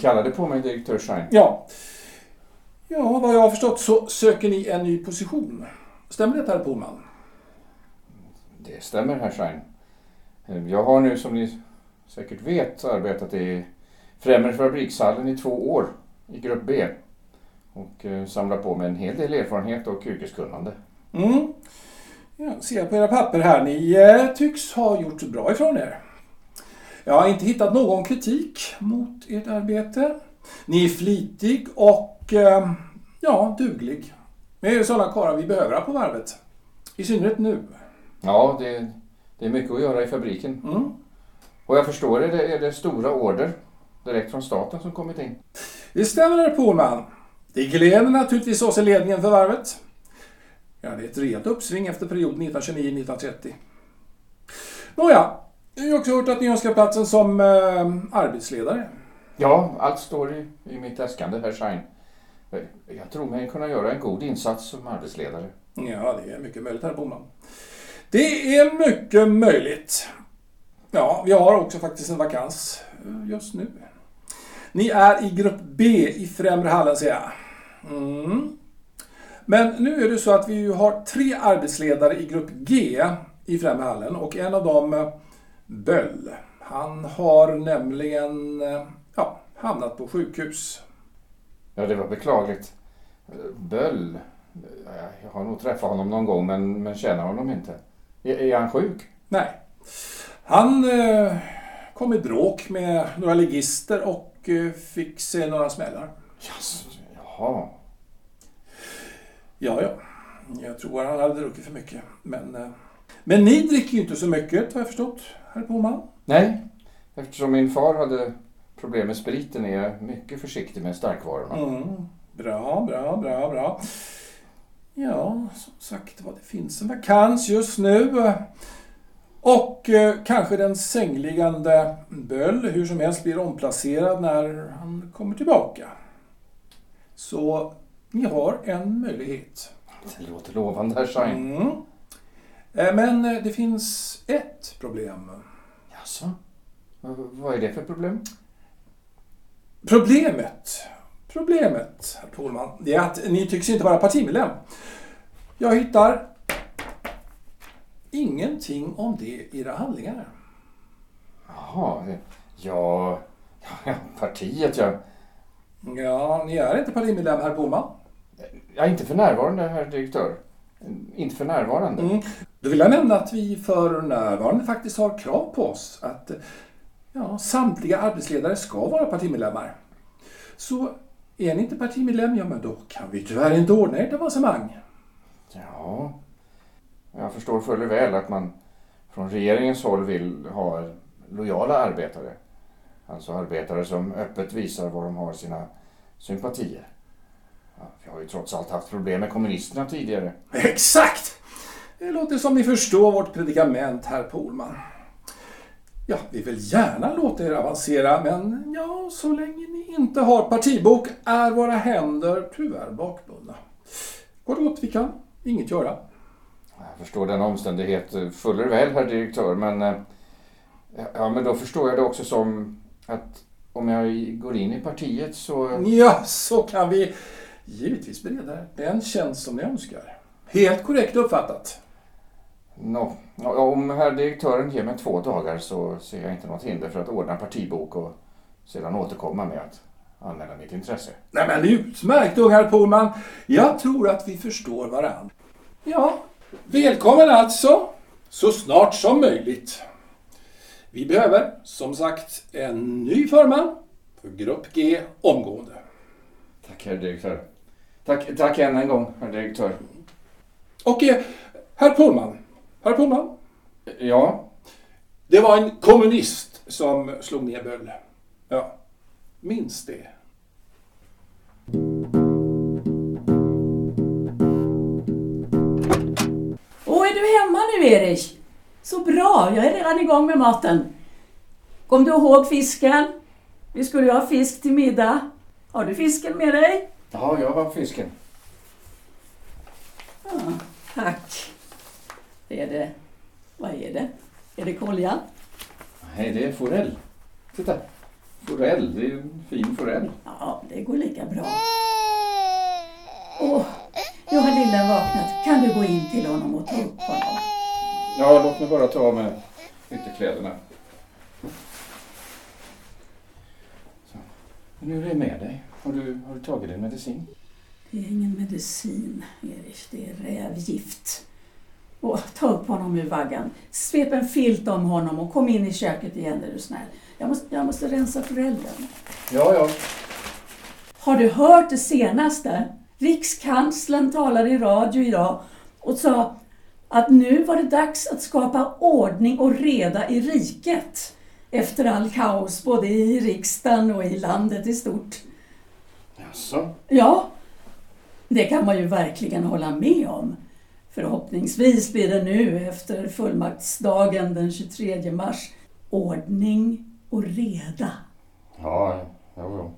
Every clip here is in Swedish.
kallade på mig direktör Schein. Ja. Ja, vad jag har förstått så söker ni en ny position. Stämmer det, herr Pohlman? Det stämmer, herr Schein. Jag har nu, som ni säkert vet, arbetat i Främre fabrikshallen i två år i grupp B och eh, samlat på mig en hel del erfarenhet och yrkeskunnande. Mm. Jag ser på era papper här. Ni eh, tycks ha gjort bra ifrån er. Jag har inte hittat någon kritik mot ert arbete. Ni är flitig och eh, ja, duglig. Det är sådana karlar vi behöver på varvet. I synnerhet nu. Ja, det, det är mycket att göra i fabriken. Mm. Och jag förstår är det, är det stora order direkt från staten som kommit in. Det stämmer, herr Pohlman. Det gläder naturligtvis oss i ledningen för varvet. Ja, det är ett rejält uppsving efter perioden 1929-1930. Nåja, jag har också hört att ni önskar platsen som eh, arbetsledare. Ja, allt står i, i mitt äskande, herr Schein. Jag tror mig kunna göra en god insats som arbetsledare. Ja, det är mycket möjligt, herr Boman. Det är mycket möjligt. Ja, vi har också faktiskt en vakans eh, just nu. Ni är i grupp B i främre hallen, ser jag. Mm. Men nu är det så att vi har tre arbetsledare i grupp G i främre hallen och en av dem, eh, Böll, han har nämligen eh, ja, hamnat på sjukhus. Ja, det var beklagligt. Böll. Jag har nog träffat honom någon gång men, men känner honom inte. Är, är han sjuk? Nej. Han eh, kom i bråk med några ligister och eh, fick sig några smällar. Yes. Jaha. Ja, ja. Jag tror han hade druckit för mycket. Men, eh, men ni dricker ju inte så mycket, har jag förstått, herr Boman. Nej, eftersom min far hade problem med spriten är jag mycket försiktig med starkvarorna. Mm. Bra, bra, bra, bra. Ja, som sagt var, det finns en vakans just nu. Och eh, kanske den sängliggande Böll hur som helst blir omplacerad när han kommer tillbaka. Så ni har en möjlighet. Det låter lovande, herr Schein. Mm. Eh, Men eh, det finns ett problem. Jaså? Vad är det för problem? Problemet, problemet, herr Pohlman, det är att ni tycks inte vara partimedlem. Jag hittar ingenting om det i era handlingar. Jaha, ja, ja, partiet ja. Ja, ni är inte partimedlem, herr Pohlman. Ja, inte för närvarande, herr direktör. Inte för närvarande. Mm. Då vill jag nämna att vi för närvarande faktiskt har krav på oss att ja, samtliga arbetsledare ska vara partimedlemmar. Så är ni inte partimedlem, ja men då kan vi tyvärr inte ordna ert avancemang. Ja, jag förstår fuller väl att man från regeringens håll vill ha lojala arbetare. Alltså arbetare som öppet visar var de har sina sympatier. Ja, vi har ju trots allt haft problem med kommunisterna tidigare. Exakt! Det låter som ni förstår vårt predikament, herr Pohlman. Ja, vi vill gärna låta er avancera, men ja, så länge ni inte har partibok är våra händer tyvärr bakbundna. Kort och gott, vi kan inget göra. Jag förstår den omständighet fuller väl, herr direktör, men, eh, ja, men då förstår jag det också som att om jag går in i partiet så... Ja, så kan vi givetvis bereda er den tjänst som ni önskar. Helt korrekt uppfattat. Nå, om herr direktören ger mig två dagar så ser jag inte något hinder för att ordna partibok och sedan återkomma med att anmäla mitt intresse. Nej men utmärkt ung herr Pohlman. Jag tror att vi förstår varandra. Ja, välkommen alltså. Så snart som möjligt. Vi behöver, som sagt, en ny förman för Grupp G omgående. Tack herr direktör. Tack, tack än en gång herr direktör. Och eh, herr Pohlman, herr Pohlman, Ja, det var en kommunist som slog ner Böll. Ja, minns det. Åh, är du hemma nu Erik? Så bra, jag är redan igång med maten. Kom du ihåg fisken? Vi skulle ju ha fisk till middag. Har du fisken med dig? ja jag har fisken. Tack. Är det... Vad är det? Är det kolja? Nej, det är forell. Titta. Forell, det är en fin forell. Ja, det går lika bra. Åh, nu har lillen vaknat. Kan du gå in till honom och ta upp honom? Ja, låt mig bara ta av mig ytterkläderna. Så. Men hur är det med dig? Har du, har du tagit din medicin? Det är ingen medicin, Erich. Det är rävgift. Åh, ta upp honom ur vaggan. Svep en filt om honom och kom in i köket igen är du snäll. Jag måste, jag måste rensa föräldern. Ja, ja. Har du hört det senaste? Rikskanslern talade i radio idag och sa att nu var det dags att skapa ordning och reda i riket efter all kaos både i riksdagen och i landet i stort. Jaså? Ja, det kan man ju verkligen hålla med om. Förhoppningsvis blir det nu efter fullmaktsdagen den 23 mars ordning och reda. Ja, jo, jo.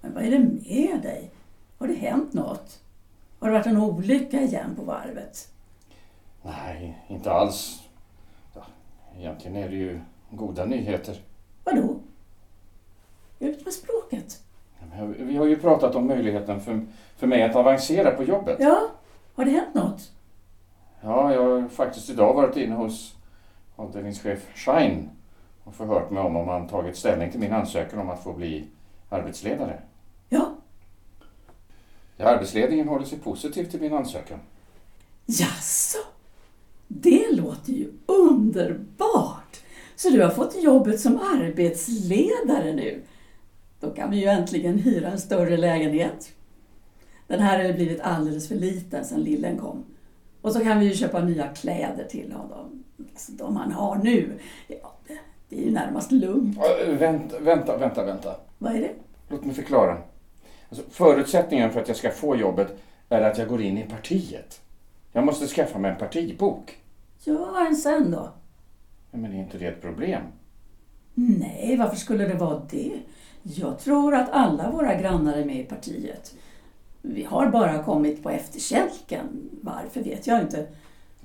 Men vad är det med dig? Har det hänt något? Har det varit en olycka igen på varvet? Nej, inte alls. Ja, egentligen är det ju goda nyheter. Vadå? Ut med språket. Vi har ju pratat om möjligheten för, för mig att avancera på jobbet. Ja, har det hänt något? Ja, jag har faktiskt idag varit inne hos avdelningschef Schein och förhört mig om om han tagit ställning till min ansökan om att få bli arbetsledare. Ja, Ja, arbetsledningen håller sig positiv till min ansökan. jaså? Det låter ju underbart! Så du har fått jobbet som arbetsledare nu? Då kan vi ju äntligen hyra en större lägenhet. Den här har ju blivit alldeles för liten sedan lillen kom. Och så kan vi ju köpa nya kläder till honom. Alltså, de han har nu, ja, det- är ju närmast lugnt. Ja, vänta, vänta, vänta, vänta. Vad är det? Låt mig förklara. Alltså, förutsättningen för att jag ska få jobbet är att jag går in i partiet. Jag måste skaffa mig en partibok. Ja, en sen då? Ja, Men är inte det ett problem? Nej, varför skulle det vara det? Jag tror att alla våra grannar är med i partiet. Vi har bara kommit på efterkälken. Varför vet jag inte.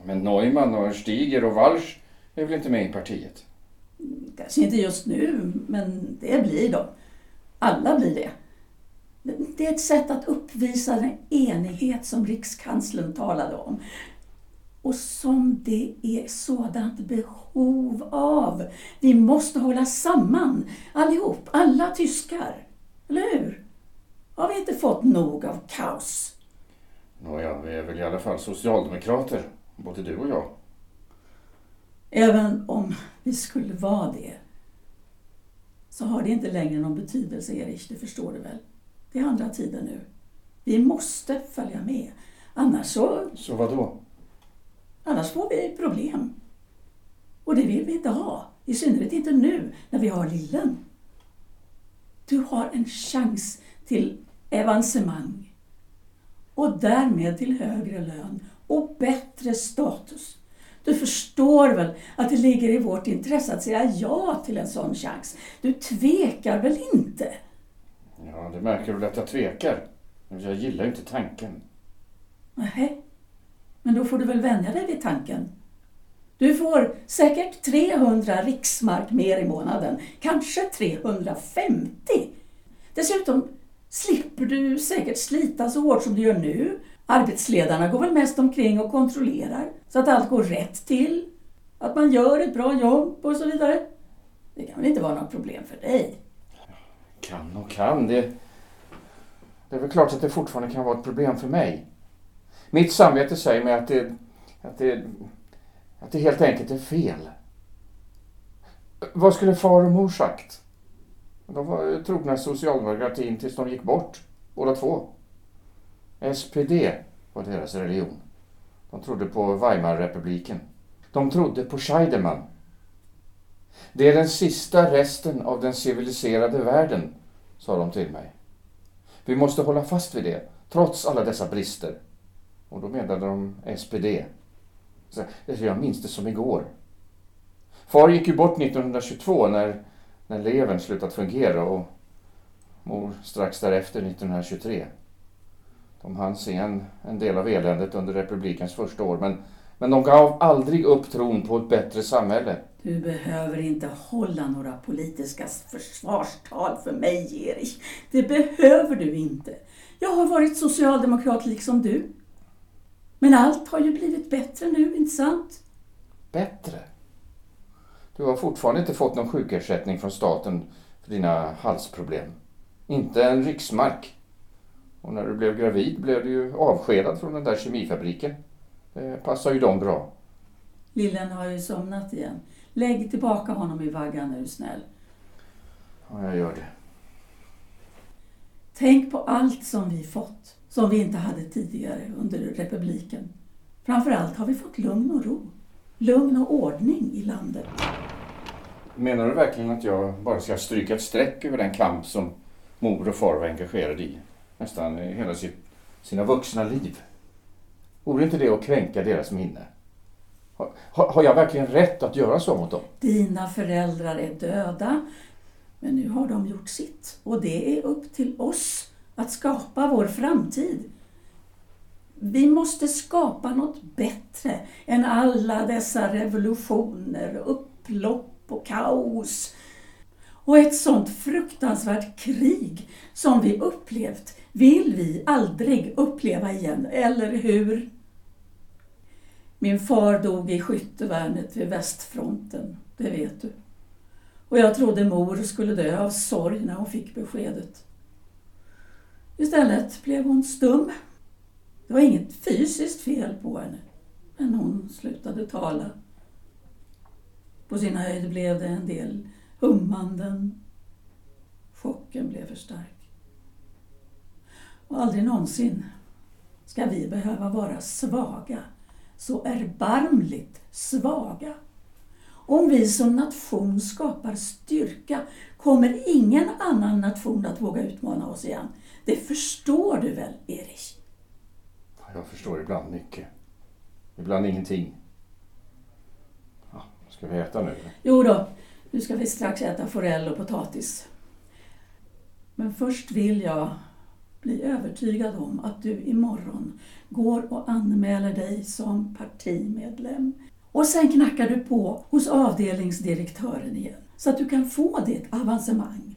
Men Neumann och Stiger och Walsch är väl inte med i partiet? Kanske inte just nu, men det blir de. Alla blir det. Det är ett sätt att uppvisa den enighet som rikskanslern talade om. Och som det är sådant behov av. Vi måste hålla samman, allihop, alla tyskar. Eller hur? Inte fått nog av kaos? Nåja, vi är väl i alla fall socialdemokrater, både du och jag. Även om vi skulle vara det så har det inte längre någon betydelse, Erich, det förstår du väl? Det är andra tider nu. Vi måste följa med. Annars, så, Så vad då? annars får vi problem. Och det vill vi inte ha. I synnerhet inte nu när vi har lillen. Du har en chans till avancemang och därmed till högre lön och bättre status. Du förstår väl att det ligger i vårt intresse att säga ja till en sån chans. Du tvekar väl inte? Ja, det märker väl att jag tvekar. Jag gillar inte tanken. Nej, men då får du väl vänja dig vid tanken. Du får säkert 300 riksmark mer i månaden, kanske 350. Dessutom slipper du säkert slita så hårt som du gör nu. Arbetsledarna går väl mest omkring och kontrollerar så att allt går rätt till, att man gör ett bra jobb och så vidare. Det kan väl inte vara något problem för dig? Kan och kan, det... Det är väl klart att det fortfarande kan vara ett problem för mig. Mitt samvete säger mig att det... Att det, att det helt enkelt är fel. Vad skulle far och mor sagt? De var trogna socialdemokratin tills de gick bort, båda två. SPD var deras religion. De trodde på Weimarrepubliken. De trodde på Scheidemann. Det är den sista resten av den civiliserade världen, sa de till mig. Vi måste hålla fast vid det, trots alla dessa brister. Och då menade de SPD. Så jag minns det som igår. Far gick ju bort 1922 när, när levern slutat fungera och mor strax därefter 1923. De hann se en, en del av eländet under republikens första år men, men de gav aldrig upp tron på ett bättre samhälle. Du behöver inte hålla några politiska försvarstal för mig, Erik. Det behöver du inte. Jag har varit socialdemokrat liksom du. Men allt har ju blivit bättre nu, inte sant? Bättre? Du har fortfarande inte fått någon sjukersättning från staten för dina halsproblem. Inte en riksmark. Och när du blev gravid blev du ju avskedad från den där kemifabriken. Det passar ju dem bra. Lillen har ju somnat igen. Lägg tillbaka honom i vaggan nu, snäll. Ja, jag gör det. Tänk på allt som vi fått, som vi inte hade tidigare under republiken. Framförallt har vi fått lugn och ro. Lugn och ordning i landet. Menar du verkligen att jag bara ska stryka ett streck över den kamp som mor och far var engagerade i nästan hela sitt, sina vuxna liv? Vore inte det att kränka deras minne? Har, har jag verkligen rätt att göra så mot dem? Dina föräldrar är döda, men nu har de gjort sitt. Och det är upp till oss att skapa vår framtid. Vi måste skapa något bättre än alla dessa revolutioner, upplopp och kaos. Och ett sånt fruktansvärt krig som vi upplevt vill vi aldrig uppleva igen, eller hur? Min far dog i skyttevärnet vid västfronten, det vet du. Och jag trodde mor skulle dö av sorg när hon fick beskedet. Istället blev hon stum. Det var inget fysiskt fel på henne, men hon slutade tala. På sin höjd blev det en del hummanden. Chocken blev för stark. Och aldrig någonsin ska vi behöva vara svaga, så erbarmligt svaga. Om vi som nation skapar styrka kommer ingen annan nation att våga utmana oss igen. Det förstår du väl, Erich? Jag förstår ibland mycket. Ibland ingenting. Ja, ska vi äta nu? Jo då, nu ska vi strax äta forell och potatis. Men först vill jag bli övertygad om att du imorgon går och anmäler dig som partimedlem. Och sen knackar du på hos avdelningsdirektören igen så att du kan få ditt avancemang.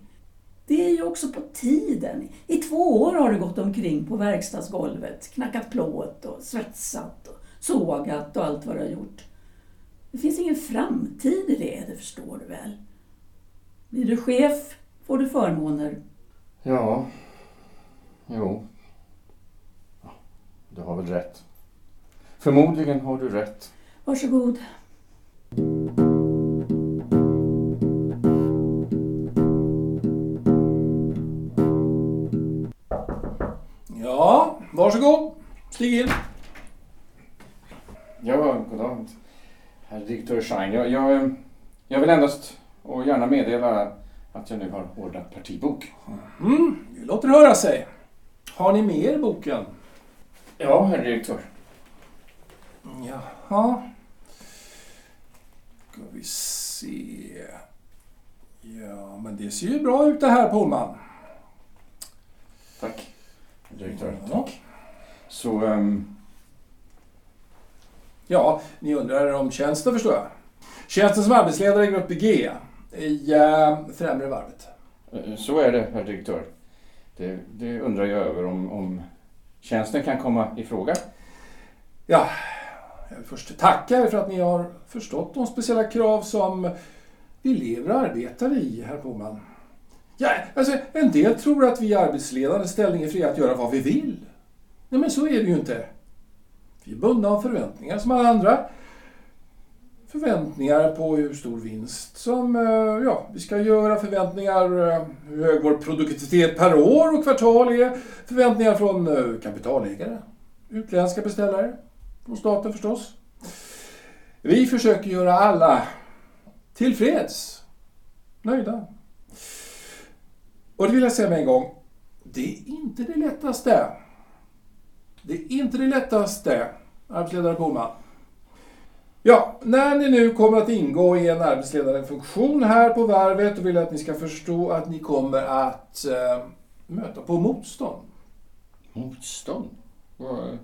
Det är ju också på tiden. I två år har du gått omkring på verkstadsgolvet, knackat plåt och svetsat och sågat och allt vad du har gjort. Det finns ingen framtid i det, det förstår du väl? Blir du chef får du förmåner. Ja, jo. Du har väl rätt. Förmodligen har du rätt. Varsågod. Varsågod. Stig in. Ja, goddag. Herr direktör Schein. Jag, jag, jag vill endast och gärna meddela att jag nu har ordnat partibok. Mm, det låter höra sig. Har ni mer i boken? Ja, herr direktör. Jaha. Ska vi se. Ja, men det ser ju bra ut det här Pohlman. Tack, direktör. Ja. Så, ehm, Ja, ni undrar om tjänsten förstår jag. Tjänsten som arbetsledare i grupp G i äh, Främre varvet. eh, så är det, herr direktör. Det, det undrar jag över om, om tjänsten kan komma i fråga. Ja, jag vill först tacka er för att ni har förstått de speciella krav som vi lever och arbetar i, herr Boman. Ja, alltså, en del tror att vi i arbetsledande ställning är fria att göra vad vi vill. Nej, men så är det ju inte. Vi är bundna av förväntningar som alla andra. Förväntningar på hur stor vinst som eh, ja, vi ska göra, förväntningar eh, hur hög vår produktivitet per år och kvartal är, förväntningar från eh, kapitalägare, utländska beställare, från staten förstås. Vi försöker göra alla tillfreds, nöjda. Och det vill jag säga med en gång, det är inte det lättaste. Det är inte det lättaste, arbetsledare Boman. Ja, när ni nu kommer att ingå i en arbetsledarfunktion här på varvet, då vill jag att ni ska förstå att ni kommer att eh, möta på motstånd. Motstånd? Vad,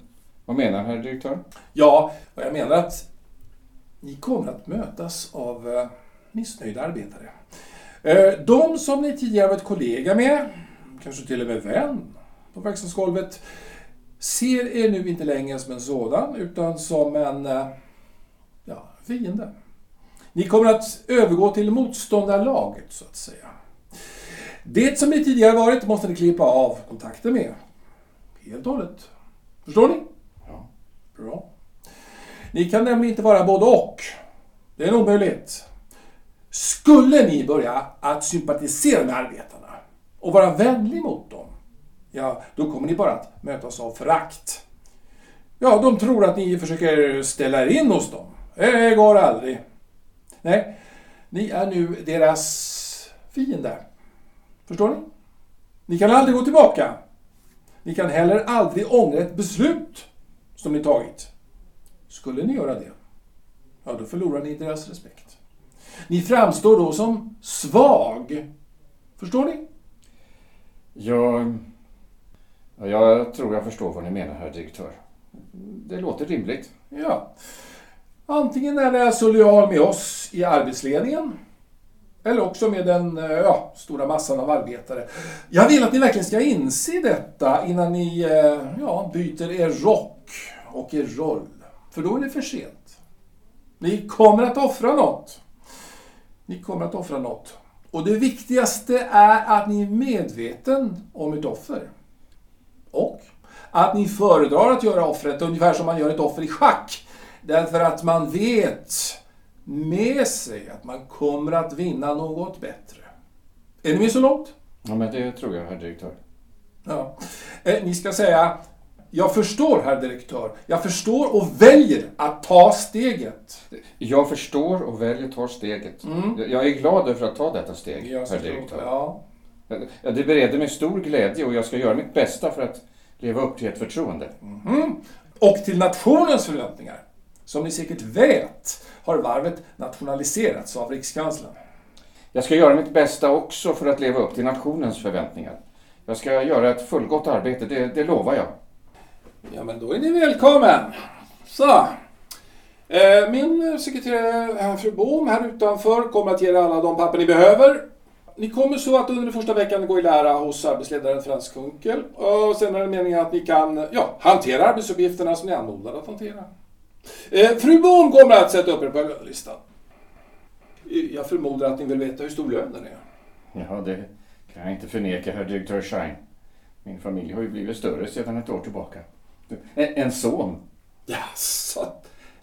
vad menar herr direktör? Ja, och jag menar att ni kommer att mötas av eh, missnöjda arbetare. Eh, de som ni tidigare varit kollega med, kanske till och med vän på verkstadsgolvet, ser er nu inte längre som en sådan, utan som en eh, ja, fiende. Ni kommer att övergå till motståndarlaget, så att säga. Det som ni tidigare varit måste ni klippa av kontakten med. Helt och hållet. Förstår ni? Ja. Bra. Ni kan nämligen inte vara både och. Det är en omöjlighet. Skulle ni börja att sympatisera med arbetarna och vara vänlig mot dem, ja, då kommer ni bara att mötas av förakt. Ja, de tror att ni försöker ställa er in hos dem. Det går aldrig. Nej, ni är nu deras fiende. Förstår ni? Ni kan aldrig gå tillbaka. Ni kan heller aldrig ångra ett beslut som ni tagit. Skulle ni göra det, ja då förlorar ni deras respekt. Ni framstår då som svag. Förstår ni? Jag, ja, jag tror jag förstår vad ni menar, herr direktör. Det låter rimligt. Ja. Antingen är ni så lojal med oss i arbetsledningen eller också med den eh, ja, stora massan av arbetare. Jag vill att ni verkligen ska inse detta innan ni eh, ja, byter er rock och er roll. För då är det för sent. Ni kommer att offra något. Ni kommer att offra något. Och det viktigaste är att ni är medveten om ert offer. Och att ni föredrar att göra offret ungefär som man gör ett offer i schack. Därför att man vet med sig att man kommer att vinna något bättre. Är ni med så långt? Ja, men det tror jag, herr direktör. Ja. Eh, ni ska säga Jag förstår, herr direktör. Jag förstår och väljer att ta steget. Jag förstår och väljer tar steget. Mm. Jag är glad över att ta detta steg, Jag herr direktör. Ja. Ja, det bereder mig stor glädje och jag ska göra mitt bästa för att leva upp till ert förtroende. Mm. Och till nationens förväntningar. Som ni säkert vet har varvet nationaliserats av Rikskanslern. Jag ska göra mitt bästa också för att leva upp till nationens förväntningar. Jag ska göra ett fullgott arbete, det, det lovar jag. Ja, men då är ni välkommen. Så. Eh, Min sekreterare, fru Bohm, här utanför kommer att ge er alla de papper ni behöver. Ni kommer så att under den första veckan gå i lära hos arbetsledaren Frans Kunkel. Och sen är det meningen att ni kan ja, hantera arbetsuppgifterna som ni är anmodade att hantera. Eh, Fru Bohm kommer att sätta upp er på lönelistan. Eh, Jag förmodar att ni vill veta hur stor lönen är. Ja, det kan jag inte förneka, herr direktör Schein. Min familj har ju blivit större sedan ett år tillbaka. En, en son. Jaså,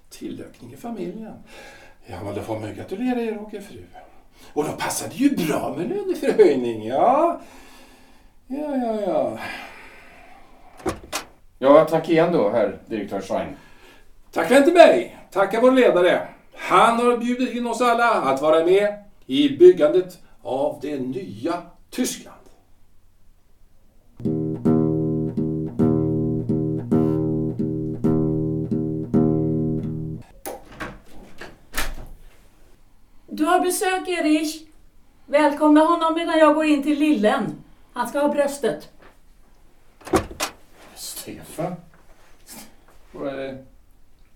tillökning i familjen. Ja, men då får man ju gratulera er och er fru. Och då passar det ju bra med löneförhöjning, ja. Ja, ja, ja. Ja, tack igen då, herr direktör Schein. Tacka inte mig, tacka vår ledare. Han har bjudit in oss alla att vara med i byggandet av det nya Tyskland. Du har besök, Erich. Välkomna honom medan jag går in till lillen. Han ska ha bröstet. Stefan? Vad, är det?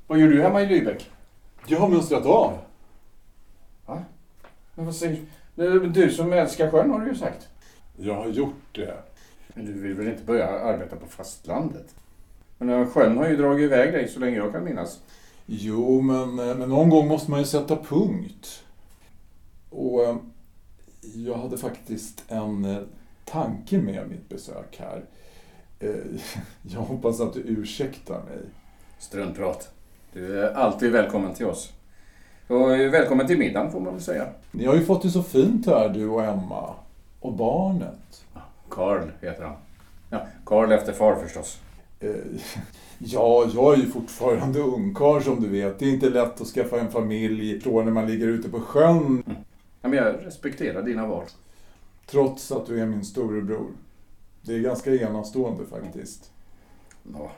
vad gör du hemma i Lübeck? Jag har mönstrat av. Va? Men vad säger du? Du som älskar sjön har du ju sagt. Jag har gjort det. Men du vill väl inte börja arbeta på fastlandet? Men eh, sjön har ju dragit iväg dig så länge jag kan minnas. Jo, men, eh, men någon gång måste man ju sätta punkt. Och eh, jag hade faktiskt en eh, tanke med mitt besök här. Eh, Jag hoppas att du ursäktar mig. Struntprat. Du är alltid välkommen till oss. Och välkommen till middagen får man väl säga. Ni har ju fått det så fint här, du och Emma. Och barnet. Karl heter han. Ja, Karl efter far förstås. Ja, jag är ju fortfarande ungkarl som du vet. Det är inte lätt att skaffa en familj då när man ligger ute på sjön. Ja, men jag respekterar dina val. Trots att du är min storebror. Det är ganska enastående faktiskt. Ja.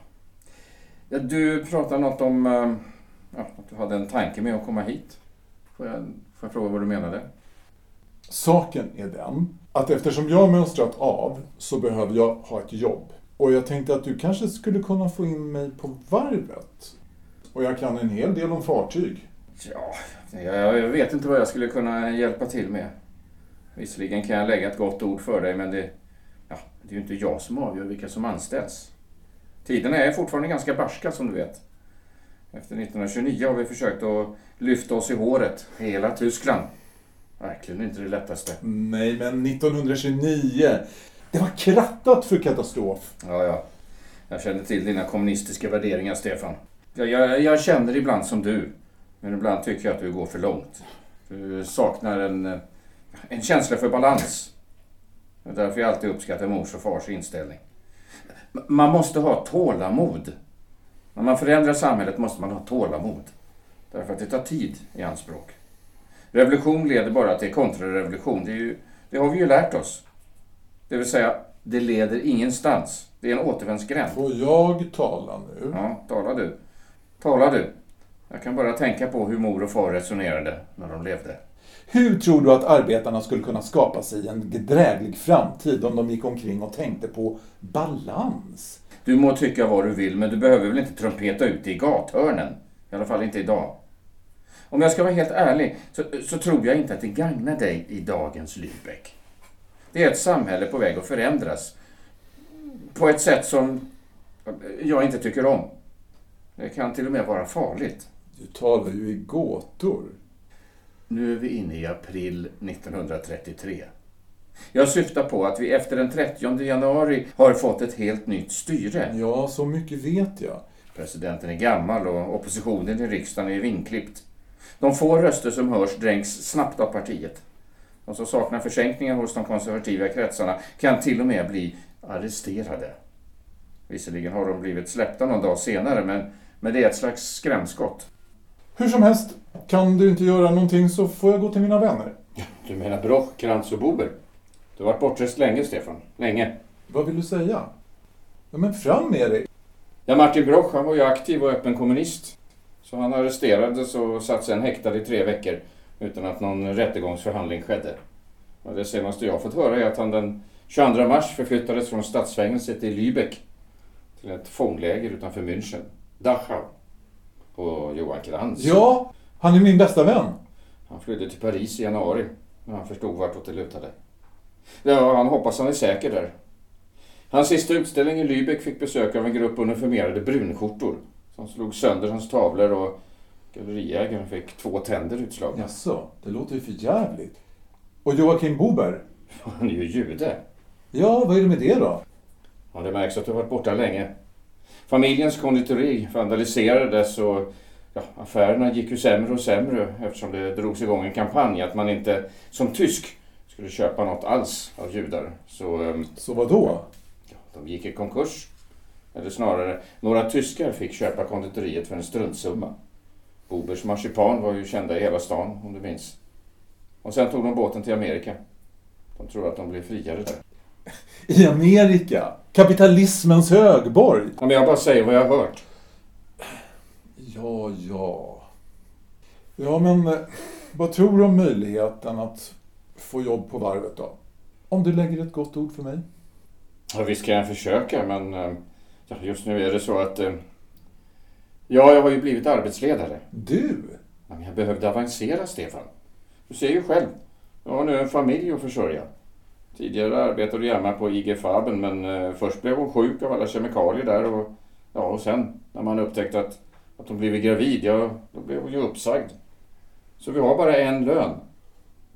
Ja, du pratade något om eh, ja, att du hade en tanke med att komma hit. Får jag, får jag fråga vad du menade? Saken är den att eftersom jag har mönstrat av så behöver jag ha ett jobb. Och jag tänkte att du kanske skulle kunna få in mig på varvet. Och jag kan en hel del om fartyg. Ja, jag jag vet inte vad jag skulle kunna hjälpa till med. Visserligen kan jag lägga ett gott ord för dig, men det, ja, det är ju inte jag som avgör vilka som anställs. Tiderna är fortfarande ganska barska som du vet. Efter 1929 har vi försökt att lyfta oss i håret, hela Tyskland. Verkligen inte det lättaste. Nej, men 1929. Det var krattat för katastrof. Ja, ja. Jag känner till dina kommunistiska värderingar, Stefan. Jag, jag, jag känner ibland som du, men ibland tycker jag att du går för långt. Du saknar en, en känsla för balans. Det är därför jag alltid uppskattar mors och fars inställning. Man måste ha tålamod. När man förändrar samhället måste man ha tålamod. Därför att det tar tid i anspråk. Revolution leder bara till kontrarevolution. Det, är ju, det har vi ju lärt oss. Det vill säga, det leder ingenstans. Det är en återvändsgränd. Får jag tala nu? Ja, tala du. Tala du. Jag kan bara tänka på hur mor och far resonerade när de levde. Hur tror du att arbetarna skulle kunna skapa sig en dräglig framtid om de gick omkring och tänkte på balans? Du må tycka vad du vill, men du behöver väl inte trumpeta ut i gathörnen? I alla fall inte idag. Om jag ska vara helt ärlig så, så tror jag inte att det gagnar dig i dagens Lübeck. Det är ett samhälle på väg att förändras. På ett sätt som jag inte tycker om. Det kan till och med vara farligt. Du talar ju i gåtor. Nu är vi inne i april 1933. Jag syftar på att vi efter den 30 januari har fått ett helt nytt styre. Ja, så mycket vet jag. Presidenten är gammal och oppositionen i riksdagen är vinklippt. De få röster som hörs dränks snabbt av partiet. De som saknar försänkningar hos de konservativa kretsarna kan till och med bli arresterade. Visserligen har de blivit släppta någon dag senare, men, men det är ett slags skrämskott. Hur som helst, kan du inte göra någonting så får jag gå till mina vänner. Du menar Broch, Krantz och Bober? Du har varit bortrest länge, Stefan. Länge. Vad vill du säga? Ja, men fram med dig. Ja, Martin Broch, han var ju aktiv och öppen kommunist. Så han arresterades och satt sen häktad i tre veckor utan att någon rättegångsförhandling skedde. Och det senaste jag fått höra är att han den 22 mars förflyttades från stadsfängelset i Lübeck till ett fångläger utanför München, Dachau. Och Johan Krantz. Ja, han är min bästa vän. Han flydde till Paris i januari när han förstod vartåt det lutade. Ja, han hoppas han är säker där. Hans sista utställning i Lübeck fick besök av en grupp uniformerade brunskjortor som slog sönder hans tavlor och galleriägaren fick två tänder utslagna. Jaså, det låter ju för jävligt. Och Joakim Bober? Han är ju jude. Ja, vad är det med det då? Ja, det märks att du har varit borta länge. Familjens konditori vandaliserades och ja, affärerna gick ju sämre och sämre eftersom det drogs igång en kampanj att man inte som tysk skulle köpa något alls av judar. Så ehm, Så vad då? ja, de gick i konkurs. Eller snarare, några tyskar fick köpa konditoriet för en struntsumma. Bobers marsipan var ju kända i hela stan, om du minns. Och sen tog de båten till Amerika. De tror att de blev friare där. I Amerika? Kapitalismens högborg? Men jag bara säger vad jag har hört. Ja, ja. Ja, men eh, vad tror du om möjligheten att få jobb på varvet då? Om du lägger ett gott ord för mig? Ja, visst kan jag försöka, men eh, ja, just nu är det så att... eh, Ja, jag har ju blivit arbetsledare. Du? Ja, Men jag behövde avancera, Stefan. Du ser ju själv. Jag har nu en familj att försörja. Tidigare arbetade Emma på IG Faben, men eh, först blev hon sjuk av alla kemikalier där och, ja, och sen när man upptäckte att, att hon blivit gravid, ja, då blev hon ju uppsagd. Så vi har bara en lön.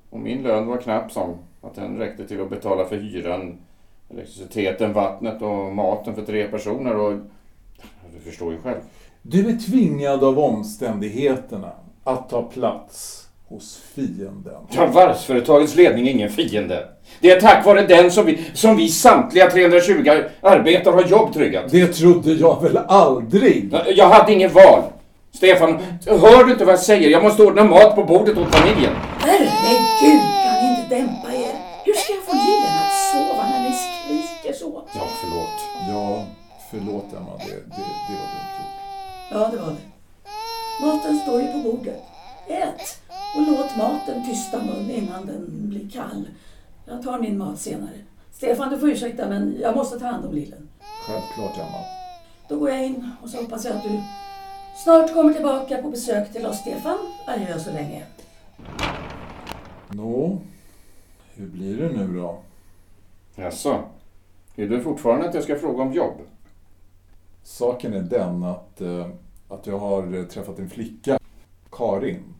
Och min lön var knapp som att den räckte till att betala för hyran, elektriciteten, vattnet och maten för tre personer och du förstår ju själv. Du är tvingad av omständigheterna att ta plats hos fienden. Ja, varvsföretagets ledning är ingen fiende. Det är tack vare den som vi, som vi samtliga 320 arbetare har jobb tryggat. Det trodde jag väl aldrig? Jag hade ingen val. Stefan, hör du inte vad jag säger? Jag måste ordna mat på bordet åt familjen. Herregud, kan ni inte dämpa er? Hur ska jag få lillen att sova när ni skriker så? Ja, förlåt. Ja, förlåt Emma, det, det, det var dumt gjort. Ja, det var det. Maten står ju på bordet. Ät och låt maten tysta mun innan den blir kall. Jag tar min mat senare. Stefan, du får ursäkta men jag måste ta hand om lillen. Självklart, Emma. Då går jag in och så hoppas jag att du snart kommer tillbaka på besök till oss, Stefan. Adjö så länge. Nå, hur blir det nu då? Jaså? Vill du fortfarande att jag ska fråga om jobb? Saken är den att, eh, att jag har eh, träffat en flicka, Karin.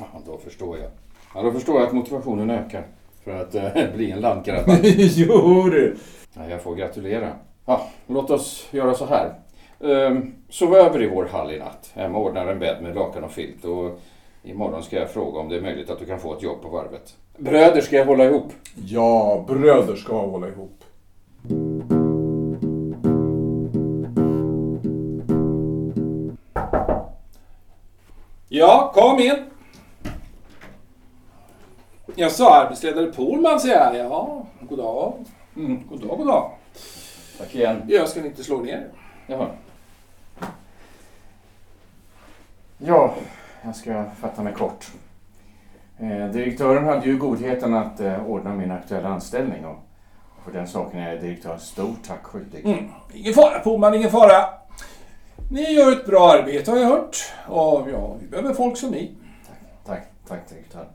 Ja, då förstår jag. Ja, då förstår jag att motivationen ökar för att eh, bli en landkrabba. jo du! Ja, jag får gratulera. Ja, låt oss göra så här. Ehm, sov över i vår hall i natt. Emma ordnar en bädd med lakan och filt och imorgon ska jag fråga om det är möjligt att du kan få ett jobb på varvet. Bröder ska jag hålla ihop. Ja, bröder ska hålla ihop. Ja, kom in. Jag sa arbetsledare Polman, säger jag. Ja, god dag. Mm, god dag, god dag. Tack igen. Jag ska inte slå ner. Jaha. Ja, jag ska fatta mig kort. Eh, direktören hade ju godheten att eh, ordna min aktuella anställning och för den saken är direktören stort tack skyldig. Mm, ingen fara Polman, ingen fara. Ni gör ett bra arbete har jag hört. Och ja, vi behöver folk som ni. Tack, tack direktör.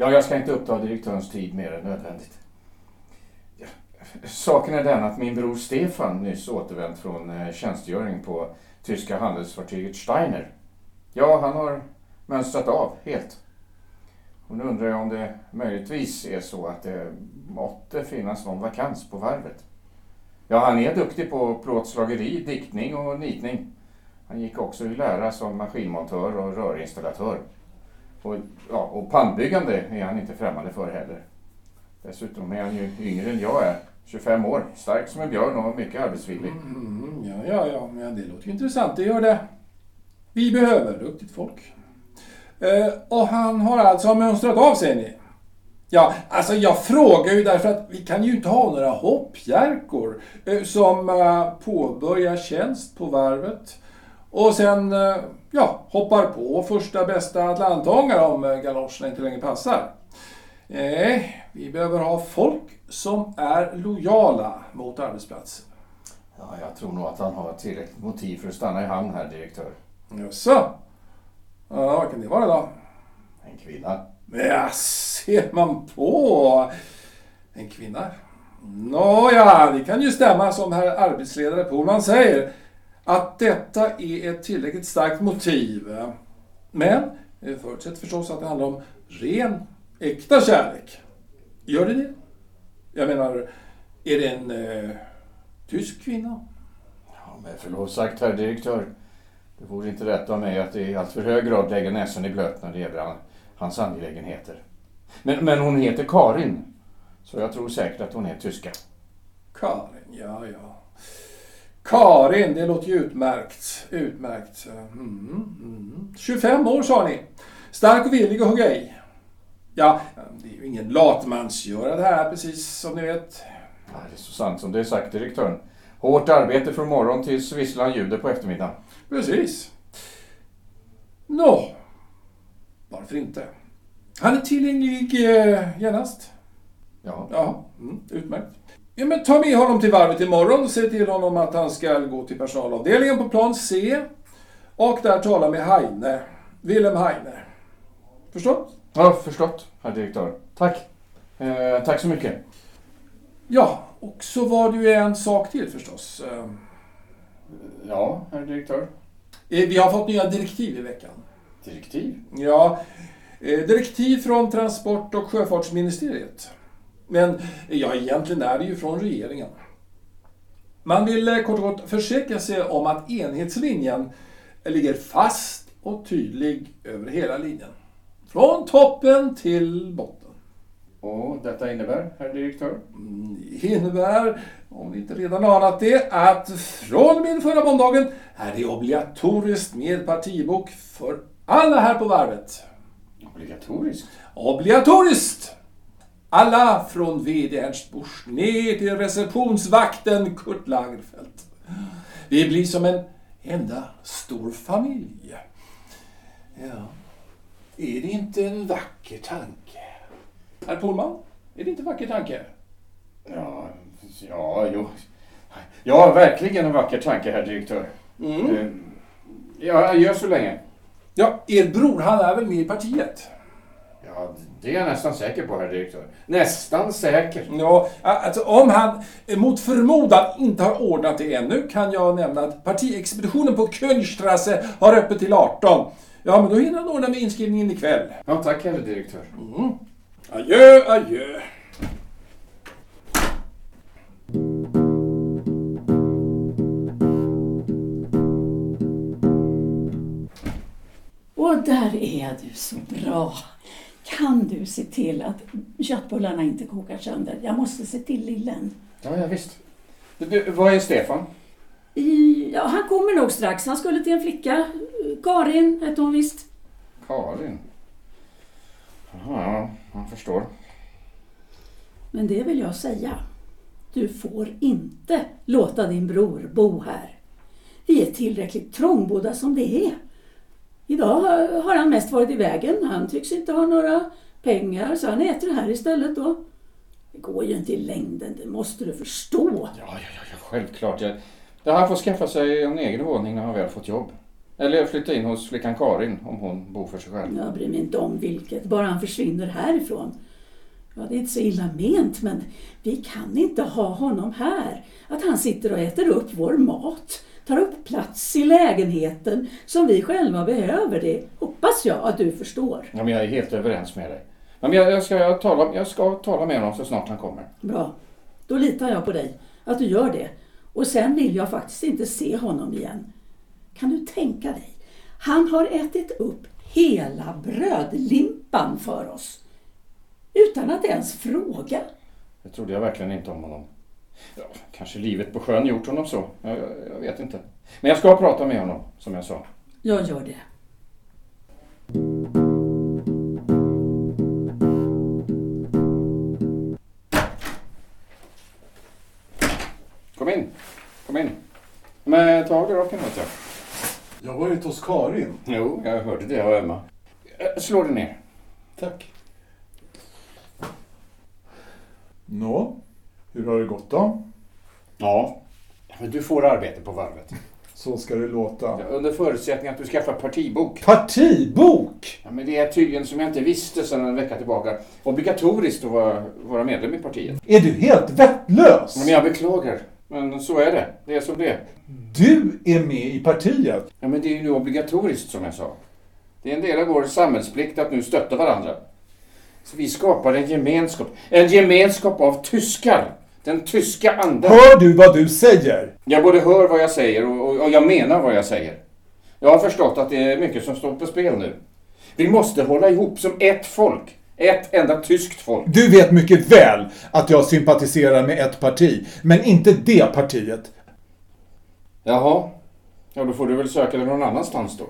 Ja, jag ska inte uppta direktörens tid mer än nödvändigt. Ja, Saken är den att min bror Stefan nyss återvänt från eh, tjänstgöring på tyska handelsfartyget Steiner. Ja, han har mönstrat av helt. Och nu undrar jag om det möjligtvis är så att det måtte finnas någon vakans på varvet. Ja, han är duktig på plåtslageri, diktning och nitning. Han gick också i lära som maskinmontör och rörinstallatör. Och, ja, och pannbyggande är han inte främmande för heller. Dessutom är han ju yngre än jag är. 25 år, stark som en björn och mycket arbetsvillig. Mm, mm, mm, ja, ja, ja, men det låter ju intressant. Det gör det. Vi behöver duktigt folk. Eh, och han har alltså mönstrat av, säger ni? Ja, alltså jag frågar ju därför att vi kan ju inte ha några hoppjerkor eh, som eh, påbörjar tjänst på varvet och sen eh, ja, hoppar på första bästa atlantångare om eh, galoscherna inte längre passar. Nej, vi behöver ha folk som är lojala mot arbetsplatsen. Ja, jag tror nog att han har tillräckligt motiv för att stanna i hamn här, direktör. Jaså? Ja, vad kan det vara då? En kvinna. Ja, ser man på. En kvinna. Nåja, det kan ju stämma som herr arbetsledare Polman säger. Att detta är ett tillräckligt starkt motiv. Men det förutsätter förstås att det handlar om ren, äkta kärlek. Gör det det? Jag menar, är det en eh, tysk kvinna? Ja, med förlov sagt, herr direktör. Det vore inte rätt av mig att i allt för hög grad lägga näsan i blöt när det gäller han- hans angelägenheter. Men, men hon heter Karin. Så jag tror säkert att hon är tyska. Karin, ja, ja. Karin, det låter ju utmärkt. Utmärkt. Mm, mm. 25 år sa ni. Stark och villig att hugga i. Ja, det är ju ingen latmansgöra det här, precis som ni vet. Det är så sant som det är sagt, direktören. Hårt arbete från morgon tills visslan ljuder på eftermiddagen. Precis. Nå, varför inte? Han är tillgänglig eh, genast. Ja, Ja, mm, utmärkt. Ja, men ta med honom till varvet imorgon och säg till honom att han ska gå till personalavdelningen på plan C och där tala med Heine. Wilhelm Heine. Förstått? ja förstått, herr direktör. Tack. Eh, tack så mycket. Ja, och så var det ju en sak till förstås. Eh, Ja, herr direktör. Vi har fått nya direktiv i veckan. Direktiv? Ja, eh, direktiv från Transport och sjöfartsministeriet. Men ja, egentligen är det ju från regeringen. Man vill eh, kort och gott försäkra sig om att enhetslinjen ligger fast och tydlig över hela linjen. Från toppen till botten. Och detta innebär, herr direktör? Mm, Det innebär, om ni inte redan anat det, att från med förra måndagen är det obligatoriskt med partibok för alla här på varvet. Obligatoriskt? Obligatoriskt! Alla från VD Ernst Busch ner till receptionsvakten Kurt Lagerfeld. Vi blir som en enda stor familj. Ja. Är det inte en vacker tanke? Herr Pohlman, är det inte en vacker tanke? Ja, ja, jo. Ja, verkligen en vacker tanke, herr direktör. Mm. Eh, Ja, gör så länge. Ja, er bror han är väl med i partiet? Ja, det är jag nästan säker på, herr direktör. Nästan säker. Ja, alltså om han eh, mot förmodan inte har ordnat det ännu kan jag nämna att partiexpeditionen på Königstrasse har öppet till 18. Ja, men då hinner han ordna med inskrivningen ikväll. Ja, tack, herr direktör. Mm. Adjö, adjö. Och där är du så bra. Kan du se till att köttbullarna inte kokar sönder? Jag måste se till lillen. Ja, ja visst. Du, vad är Stefan? I, ja, han kommer nog strax. Han skulle till en flicka. Karin hette hon visst. Karin. Ja, jag förstår. Men det vill jag säga. Du får inte låta din bror bo här. Vi är tillräckligt trångbodda som det är. Idag har han mest varit i vägen. Han tycks inte ha några pengar så han äter här istället då. Det går ju inte i längden, det måste du förstå. Ja, ja, ja, självklart. Jag, jag han får skaffa sig en egen våning när han väl fått jobb. Eller flytta in hos flickan Karin om hon bor för sig själv. Jag bryr mig inte om vilket, bara han försvinner härifrån. Ja, det är inte så illa ment, men vi kan inte ha honom här. Att han sitter och äter upp vår mat, tar upp plats i lägenheten som vi själva behöver. Det hoppas jag att du förstår. Ja, men jag är helt överens med dig. Men jag, jag, ska, jag, tala, jag ska tala med honom så snart han kommer. Bra, då litar jag på dig, att du gör det. Och sen vill jag faktiskt inte se honom igen. Kan du tänka dig? Han har ätit upp hela brödlimpan för oss. Utan att ens fråga. Det trodde jag verkligen inte om honom. Ja, kanske livet på sjön gjort honom så. Jag, jag, jag vet inte. Men jag ska prata med honom, som jag sa. Jag gör det. Kom in. Kom in. Men ta av dig rocken vet jag. Jag har varit hos Karin. Jo, jag hörde det av Emma. Eh, Slå dig ner. Tack. Nå, hur har det gått då? Ja. Men du får arbete på varvet. Så ska det låta. Under förutsättning att du skaffar partibok. Partibok! Ja, men det är tydligen, som jag inte visste sedan en vecka tillbaka, obligatoriskt att vara, vara medlem i partiet. Är du helt vettlös? Men jag beklagar. Men så är det. Det är som det. Du är med i partiet. Ja, men det är ju nu obligatoriskt som jag sa. Det är en del av vår samhällsplikt att nu stötta varandra. Så vi skapar en gemenskap. En gemenskap av tyskar. Den tyska andan. Hör du vad du säger? Jag både hör vad jag säger och, och, och jag menar vad jag säger. Jag har förstått att det är mycket som står på spel nu. Vi måste hålla ihop som ett folk. Ett enda tyskt folk. Du vet mycket väl att jag sympatiserar med ett parti, men inte det partiet. Jaha. Ja, då får du väl söka dig någon annanstans då.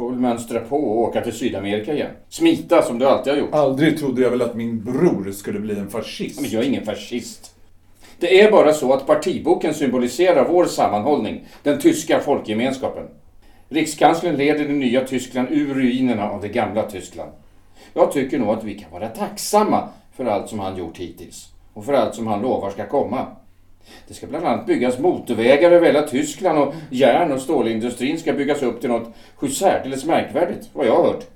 Får väl mönstra på och åka till Sydamerika igen. Smita som du alltid har gjort. Aldrig trodde jag väl att min bror skulle bli en fascist. Men jag är ingen fascist. Det är bara så att partiboken symboliserar vår sammanhållning, den tyska folkgemenskapen. Rikskanslern leder det nya Tyskland ur ruinerna av det gamla Tyskland. Jag tycker nog att vi kan vara tacksamma för allt som han gjort hittills. Och för allt som han lovar ska komma. Det ska bland annat byggas motorvägar över hela Tyskland och järn och stålindustrin ska byggas upp till något särdeles märkvärdigt, vad jag har hört.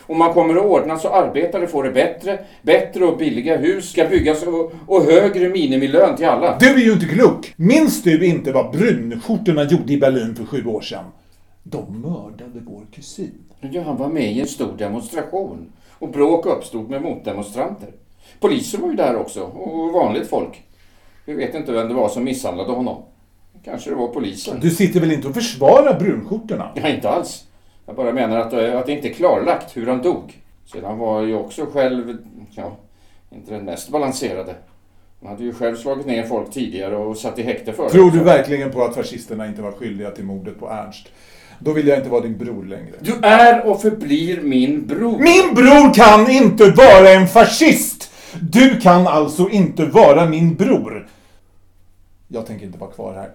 Och man kommer att ordna så arbetare får det bättre, bättre och billiga hus ska byggas och, och högre minimilön till alla. Du är ju inte klok! Minns du inte vad brunskjortorna gjorde i Berlin för sju år sedan? De mördade vår kusin. Ja, han var med i en stor demonstration och bråk uppstod med motdemonstranter. Polisen var ju där också och vanligt folk. Vi vet inte vem det var som misshandlade honom. Kanske det var polisen. Du sitter väl inte och försvarar brunskjortorna? Ja, inte alls. Jag bara menar att, eh, att det inte är klarlagt hur han dog. Sedan var ju också själv, ja, inte den mest balanserade. Han hade ju själv slagit ner folk tidigare och satt i häkte för. Tror du verkligen på att fascisterna inte var skyldiga till mordet på Ernst? Då vill jag inte vara din bror längre. Du är och förblir min bror. Min bror kan inte vara en fascist! Du kan alltså inte vara min bror. Jag tänker inte vara kvar här.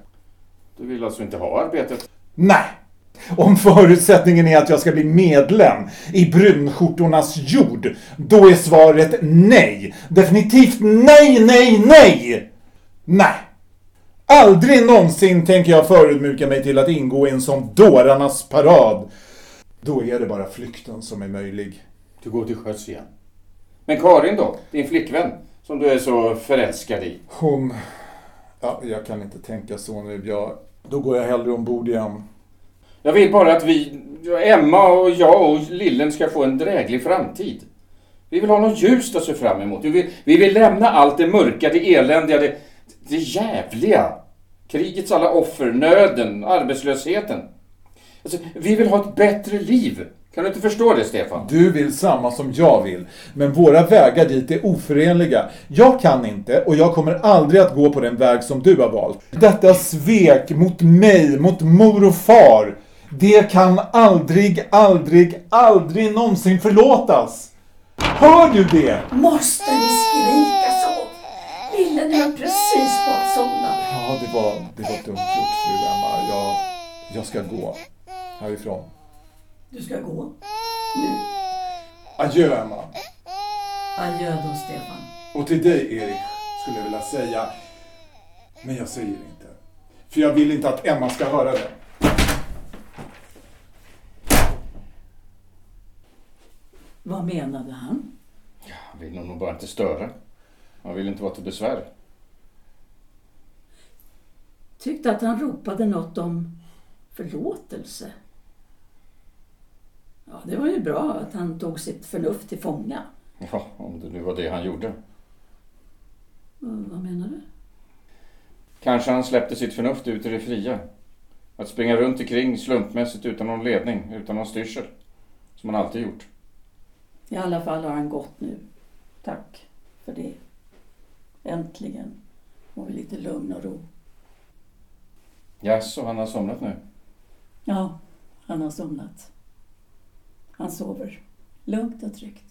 Du vill alltså inte ha arbetet? Nej! Om förutsättningen är att jag ska bli medlem i brunskjortornas jord, då är svaret nej. Definitivt nej, nej, nej! Nej! Aldrig någonsin tänker jag förödmjuka mig till att ingå i en sån dårarnas parad. Då är det bara flykten som är möjlig. Du går till sjöss igen. Men Karin då? Din flickvän? Som du är så förälskad i. Hon... Ja, jag kan inte tänka så nu. Jag... Då går jag hellre ombord igen. Jag vill bara att vi, Emma och jag och Lillen ska få en dräglig framtid. Vi vill ha något ljust att se fram emot. Vi vill, vi vill lämna allt det mörka, det eländiga, det, det jävliga. Krigets alla offer, nöden, arbetslösheten. Alltså, vi vill ha ett bättre liv. Kan du inte förstå det, Stefan? Du vill samma som jag vill, men våra vägar dit är oförenliga. Jag kan inte och jag kommer aldrig att gå på den väg som du har valt. Detta svek mot mig, mot mor och far, det kan aldrig, aldrig, aldrig någonsin förlåtas. Hör du det? Måste ni skrika så? Lille, du har precis fått somna. Ja, det var, det var dumt gjort fru Emma. Jag, jag ska gå härifrån. Du ska gå. Nu. Adjö Emma. Adjö då, Stefan. Och till dig Erik skulle jag vilja säga, men jag säger inte. För jag vill inte att Emma ska höra det. Vad menade han? Han vill nog bara inte störa. Han vill inte vara till besvär. Tyckte att han ropade något om förlåtelse. Ja, det var ju bra att han tog sitt förnuft till fånga. Ja, om det nu var det han gjorde. Vad menar du? Kanske han släppte sitt förnuft ut i det fria. Att springa runt omkring slumpmässigt utan någon ledning, utan någon styrsel. Som han alltid gjort. I alla fall har han gått nu. Tack för det. Äntligen får vi lite lugn och ro. Jaså, han har somnat nu? Ja, han har somnat. Han sover lugnt och tryggt.